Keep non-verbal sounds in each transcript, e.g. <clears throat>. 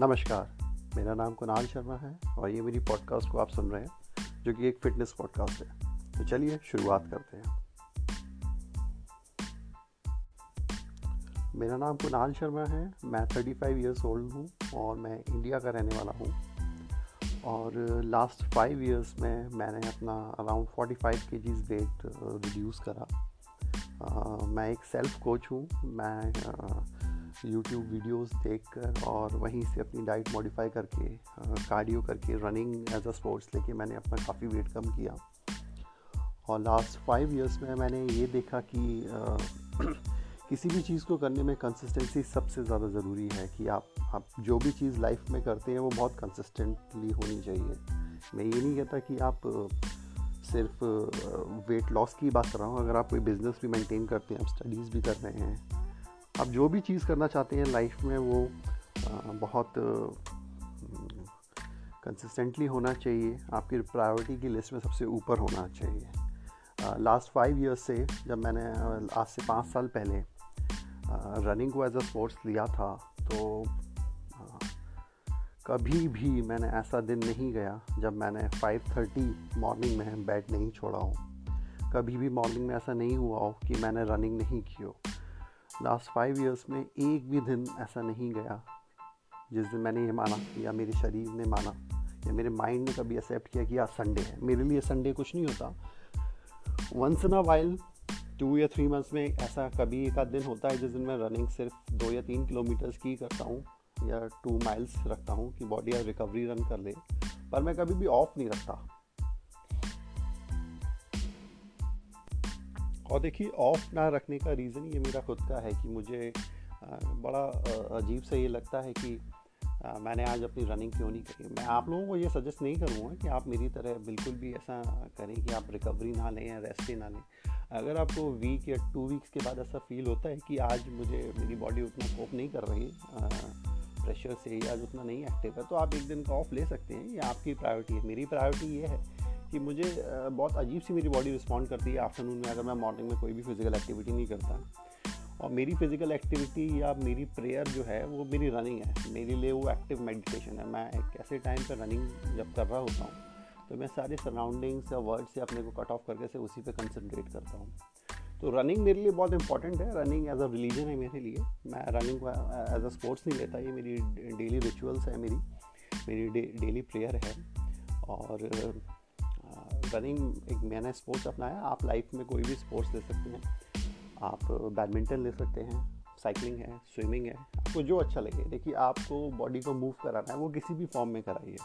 नमस्कार मेरा नाम कुणाल शर्मा है और ये मेरी पॉडकास्ट को आप सुन रहे हैं जो कि एक फिटनेस पॉडकास्ट है। तो चलिए शुरुआत करते हैं। मेरा नाम कुणाल शर्मा है मैं 35 फाइव ईयर्स ओल्ड हूँ और मैं इंडिया का रहने वाला हूँ। और लास्ट फाइव इयर्स में मैंने अपना around 45 five K Gs weight reduce करा। Uh, मैं एक सेल्फ कोच हूँ मैं uh, यूट्यूब वीडियोस देखकर और वहीं से अपनी डाइट मॉडिफाई करके कार्डियो करके रनिंग एज अ स्पोर्ट्स लेके मैंने अपना काफ़ी वेट कम किया। और लास्ट फाइव इयर्स में मैंने ये देखा कि आ, <clears throat> किसी भी चीज़ को करने में कंसिस्टेंसी सबसे ज़्यादा ज़रूरी है कि आप आप जो भी चीज़ लाइफ में करते हैं वो बहुत कंसिस्टेंटली होनी चाहिए। मैं ये नहीं कहता कि आप सिर्फ़ वेट लॉस की बात कर रहा हूँ अगर आप कोई बिज़नेस भी मेंटेन करते हैं आप स्टडीज़ भी कर रहे हैं आप जो भी चीज़ करना चाहते हैं लाइफ में वो बहुत कंसिस्टेंटली होना चाहिए। आपकी प्रायोरिटी की लिस्ट में सबसे ऊपर होना चाहिए। लास्ट फाइव इयर्स से जब मैंने आज से पाँच साल पहले रनिंग को एज अ स्पोर्ट्स लिया था तो कभी भी मैंने ऐसा दिन नहीं गया जब मैंने 5:30 मॉर्निंग में बेड नहीं छोड़ा हो। कभी भी मॉर्निंग में ऐसा नहीं हुआ हो कि मैंने रनिंग नहीं की हो। लास्ट फाइव इयर्स में एक भी दिन ऐसा नहीं गया, जिस दिन मैंने ये माना या मेरे शरीर ने माना, या मेरे माइंड ने कभी एक्सेप्ट किया कि आज संडे है। मेरे लिए संडे कुछ नहीं होता। Once in a while two या थ्री मंथ्स में ऐसा कभी एक आध दिन होता है, जिस दिन मैं रनिंग सिर्फ़ दो या तीन किलोमीटर्स की करता हूँ, या टू माइल्स रखता हूँ कि बॉडी या रिकवरी रन कर ले। पर मैं कभी भी ऑफ़ नहीं रखता। और देखिए ऑफ़ ना रखने का रीज़न ये मेरा खुद का है कि मुझे बड़ा अजीब सा ये लगता है कि मैंने आज अपनी रनिंग क्यों नहीं करी। मैं आप लोगों को ये सजेस्ट नहीं करूँगा कि आप मेरी तरह बिल्कुल भी ऐसा करें कि आप रिकवरी ना लें या रेस्ट ना लें। अगर आपको वीक या टू वीक्स के बाद ऐसा फील होता है कि आज मुझे, मेरी बॉडी उतना कोप नहीं कर रही प्रेशर से आज उतना नहीं एक्टिव है तो आप एक दिन का ऑफ़ ले सकते हैं। ये आपकी प्रायोरिटी है। मेरी प्रायोरिटी ये है कि मुझे बहुत अजीब सी मेरी बॉडी रिस्पॉन्ड करती है आफ्टरनून में, अगर मैं मॉर्निंग में कोई भी फ़िज़िकल एक्टिविटी नहीं करता। और मेरी फ़िज़िकल एक्टिविटी या मेरी प्रेयर जो है, वो मेरी रनिंग है। मेरे लिए वो एक्टिव मेडिटेशन है। मैं एक ऐसे टाइम पर रनिंग जब कर रहा होता हूँ तो मैं सारे सराउंडिंग्स या वर्ड से अपने को कट ऑफ़ करके से उसी पे कंसनट्रेट करता हूँ। तो रनिंग मेरे लिए बहुत इंपॉर्टेंट है। रनिंग एज अ रिलीजन है मेरे लिए। मैं रनिंग को एज अ स्पोर्ट्स नहीं लेता। ये मेरी डेली रिचुअल्स है मेरी। मेरी डेली प्रेयर है। और रनिंग एक मैंने स्पोर्ट्स अपनाया आप लाइफ में कोई भी स्पोर्ट्स ले सकते हैं। आप बैडमिंटन ले सकते हैं साइकिलिंग है स्विमिंग है। आपको जो अच्छा लगे, देखिए आपको बॉडी को मूव कराना है, वो किसी भी फॉर्म में कराइए।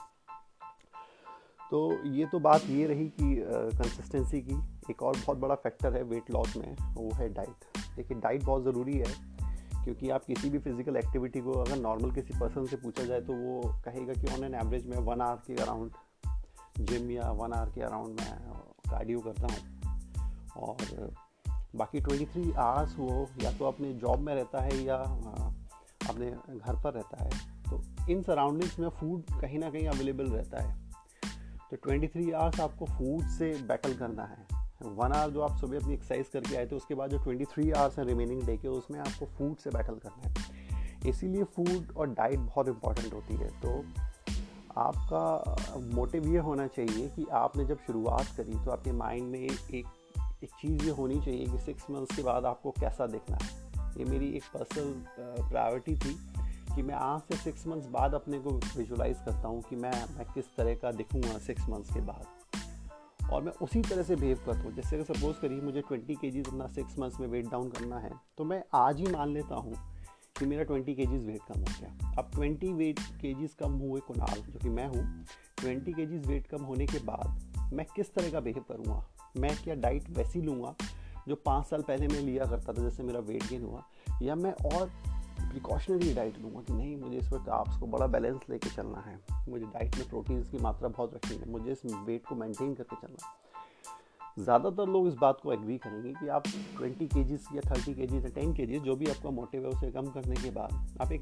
तो ये तो बात ये रही कि कंसिस्टेंसी की। एक और बहुत बड़ा फैक्टर है वेट लॉस में, वो है डाइट देखिए डाइट बहुत ज़रूरी है, क्योंकि आप किसी भी फ़िज़िकल एक्टिविटी को अगर नॉर्मल किसी पर्सन से पूछा जाए तो वो कहेगा कि ऑन एन एवरेज में वन आवर के अराउंड जिम या वन आवर के अराउंड मैं कार्डियो करता हूँ। और बाकी ट्वेंटी थ्री आवर्स वो या तो अपने जॉब में रहता है या अपने घर पर रहता है। तो इन सराउंडिंग्स में फ़ूड कहीं ना कहीं अवेलेबल रहता है। तो ट्वेंटी थ्री आवर्स आपको फ़ूड से बैटल करना है। वन आवर जो आप सुबह अपनी एक्सरसाइज करके आए थे, उसके बाद जो ट्वेंटी थ्री आवर्स हैं रिमेनिंग डे के, उसमें आपको फ़ूड से बैटल करना है। इसीलिए फ़ूड और डाइट बहुत इंपॉर्टेंट होती है। तो आपका मोटिव ये होना चाहिए कि आपने जब शुरुआत करी तो आपके माइंड में एक एक, चीज़ ये होनी चाहिए कि सिक्स मंथ्स के बाद आपको कैसा दिखना है। ये मेरी एक पर्सनल प्रायोरिटी थी कि मैं आज से सिक्स मंथ्स बाद अपने को विजुलाइज करता हूँ कि मैं मैं किस तरह का दिखूँगा सिक्स मंथ्स के बाद। और मैं उसी तरह से बिहेव करता हूँ। जैसे अगर सपोज़ करिए मुझे ट्वेंटी के जी अपना सिक्स मंथ्स में वेट डाउन करना है तो मैं आज ही मान लेता हूँ कि मेरा ट्वेंटी के वेट कम हो गया। अब ट्वेंटी वेट के कम हुए कुनाल जो कि मैं हूँ। ट्वेंटी के वेट कम होने के बाद मैं किस तरह का बिहेव करूँगा? मैं क्या डाइट वैसी लूँगा, जो पाँच साल पहले मैं लिया करता था, जैसे मेरा वेट गेन हुआ? या मैं और प्रिकॉशनरी डाइट लूँगा कि नहीं, मुझे इस वक्त आपस को बड़ा बैलेंस लेके चलना है। मुझे डाइट में प्रोटीन्स की मात्रा बहुत रखनी है। मुझे इस वेट को मेंटेन करके चलना है। ज़्यादातर लोग इस बात को एग्री करेंगे कि आप 20 के या 30 के या 10 के जो भी आपका मोटिव है, उसे कम करने के बाद आप एक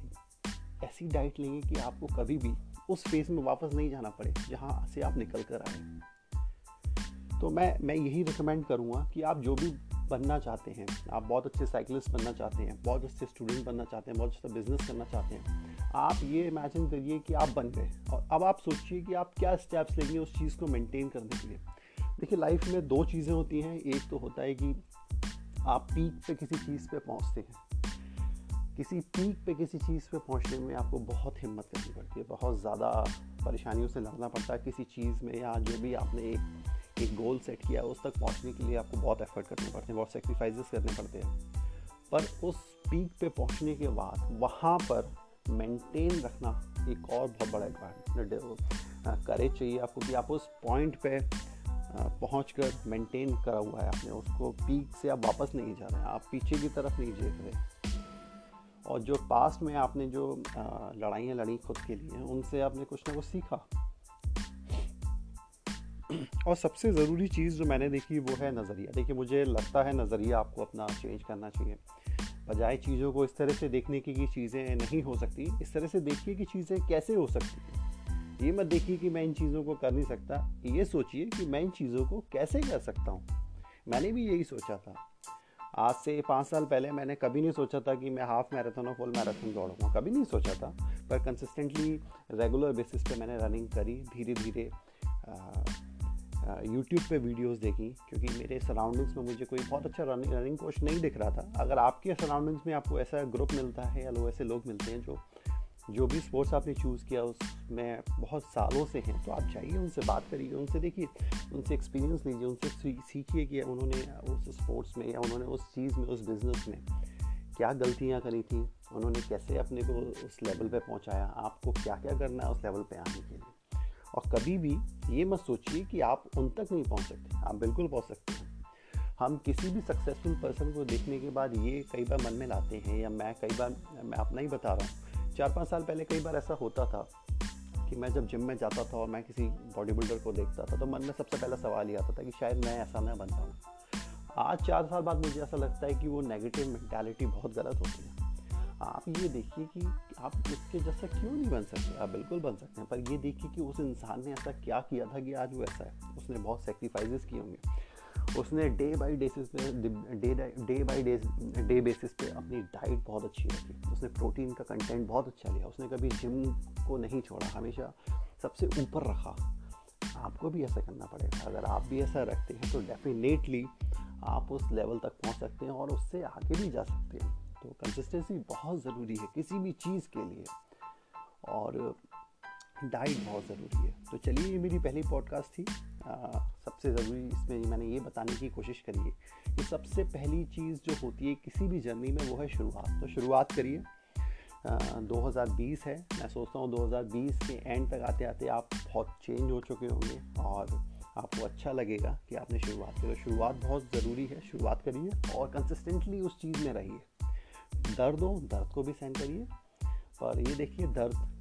ऐसी डाइट लेंगे कि आपको कभी भी उस फ़ेज़ में वापस नहीं जाना पड़े, जहाँ से आप निकल कर आए। तो मैं मैं यही रिकमेंड करूँगा कि आप जो भी बनना चाहते हैं, आप बहुत अच्छे साइकिलिस्ट बनना चाहते हैं, बहुत अच्छे स्टूडेंट बनना चाहते हैं, बहुत अच्छा बिज़नेस करना चाहते हैं, आप ये इमेजिन करिए कि आप बन गए। और अब आप सोचिए कि आप क्या स्टेप्स लेंगे उस चीज़ को मेंटेन करने के लिए। देखिए लाइफ में दो चीज़ें होती हैं। एक तो होता है कि आप पीक पे किसी चीज़ पे पहुँचते हैं। किसी पीक पे किसी चीज़ पे पहुँचने में आपको बहुत हिम्मत करनी पड़ती है, बहुत ज़्यादा परेशानियों से लड़ना पड़ता है किसी चीज़ में या जो भी आपने एक एक गोल सेट किया है, उस तक पहुँचने के लिए आपको बहुत एफर्ट करने पड़ते हैं, बहुत सेक्रीफाइसेस करने पड़ते हैं। पर उस पीक पे पहुँचने के बाद वहाँ पर मेंटेन रखना एक और बहुत बड़ा एडवांटेज करेज चाहिए आपको कि आप उस पॉइंट पे पहुँच कर मेंटेन करा हुआ है आपने, उसको पीक से आप वापस नहीं जा रहे हैं, आप पीछे की तरफ़ नहीं देख रहे। और जो पास्ट में आपने जो लड़ाइयाँ लड़ी खुद के लिए, उनसे आपने कुछ ना कुछ सीखा। और सबसे ज़रूरी चीज़ जो मैंने देखी, वो है नज़रिया। देखिए, मुझे लगता है नज़रिया आपको अपना चेंज करना चाहिए। बजाय चीज़ों को इस तरह से देखने की कि चीज़ें नहीं हो सकती, इस तरह से देखिए कि चीज़ें कैसे हो सकती हैं। ये मत देखिए कि मैं इन चीज़ों को कर नहीं सकता। ये सोचिए कि मैं इन चीज़ों को कैसे कर सकता हूँ। मैंने भी यही सोचा था। आज से पाँच साल पहले मैंने कभी नहीं सोचा था कि मैं हाफ़ मैराथन और फुल मैराथन दौड़ूँगा। कभी नहीं सोचा था। पर कंसिस्टेंटली रेगुलर बेसिस पे मैंने रनिंग करी। धीरे धीरे यूट्यूब पे वीडियोस देखी। क्योंकि मेरे सराउंडिंग्स में मुझे कोई बहुत अच्छा रनिंग रनिंग कोच नहीं दिख रहा था। अगर आपके सराउंडिंग्स में आपको ऐसा ग्रुप मिलता है या लोग ऐसे लोग मिलते हैं जो जो भी स्पोर्ट्स आपने चूज़ किया, उसमें बहुत सालों से हैं तो आप जाइए, उनसे बात करिए, उनसे देखिए, उनसे एक्सपीरियंस लीजिए, उनसे सीखिए कि उन्होंने उस स्पोर्ट्स में या उन्होंने उस चीज़ में, उस बिज़नेस में क्या गलतियाँ करी थी, उन्होंने कैसे अपने को उस लेवल पे पहुँचाया, आपको क्या क्या करना है उस लेवल पे आने के लिए। और कभी भी ये मत सोचिए कि आप उन तक नहीं पहुँच सकते, आप बिल्कुल पहुँच सकते हैं। हम किसी भी सक्सेसफुल पर्सन को देखने के बाद ये कई बार मन में लाते हैं, या मैं कई बार, मैं अपना ही बता रहा हूँ चार पाँच साल पहले कई बार ऐसा होता था कि मैं जब जिम में जाता था और मैं किसी बॉडी बिल्डर को देखता था तो मन में सबसे पहला सवाल ये आता था कि शायद मैं ऐसा ना बन पाऊँ आज चार साल बाद मुझे ऐसा लगता है कि वो नेगेटिव मैंटेलिटी बहुत गलत होती है। आप ये देखिए कि आप उसके जैसा क्यों नहीं बन सकते? आप बिल्कुल बन सकते हैं, पर ये देखिए कि उस इंसान ने ऐसा क्या किया था कि आज वो ऐसा है। उसने बहुत सेक्रीफाइसेस किए होंगे। उसने डे बाई बेसिस पे day day by day day basis पे अपनी डाइट बहुत अच्छी रखी। उसने प्रोटीन का कंटेंट बहुत अच्छा लिया। उसने कभी जिम को नहीं छोड़ा, हमेशा सबसे ऊपर रखा। आपको भी ऐसा करना पड़ेगा। अगर आप भी ऐसा रखते हैं तो डेफिनेटली आप उस लेवल तक पहुँच सकते हैं और उससे आगे भी जा सकते हैं। तो कंसिस्टेंसी बहुत ज़रूरी है किसी भी चीज़ के लिए। और डाइट बहुत ज़रूरी है। तो चलिए, ये मेरी पहली पॉडकास्ट थी। सबसे ज़रूरी इसमें मैंने ये बताने की कोशिश करी है कि सबसे पहली चीज़ जो होती है किसी भी जर्नी में, वो है शुरुआत। तो शुरुआत करिए। 2020 है। मैं सोचता हूँ 2020 के एंड तक आते आते आप बहुत चेंज हो चुके होंगे और आपको अच्छा लगेगा कि आपने शुरुआत की। तो शुरुआत बहुत ज़रूरी है। शुरुआत करिए और कंसिस्टेंटली उस चीज़ में रहिए। दर्द हो, दर्द को भी सहन करिए। पर ये देखिए, दर्द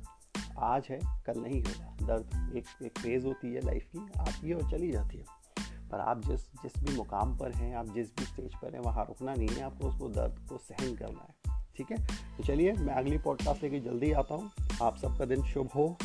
आज है, कल नहीं होगा। दर्द एक एक फ़ेज़ होती है लाइफ की, आती है और चली जाती है। पर आप जिस जिस भी मुकाम पर हैं, आप जिस भी स्टेज पर हैं, वहाँ रुकना नहीं है, आपको उसको दर्द को सहन करना है। ठीक है? तो चलिए, मैं अगली पॉडकास्ट लेके जल्दी आता हूँ। आप सबका दिन शुभ हो।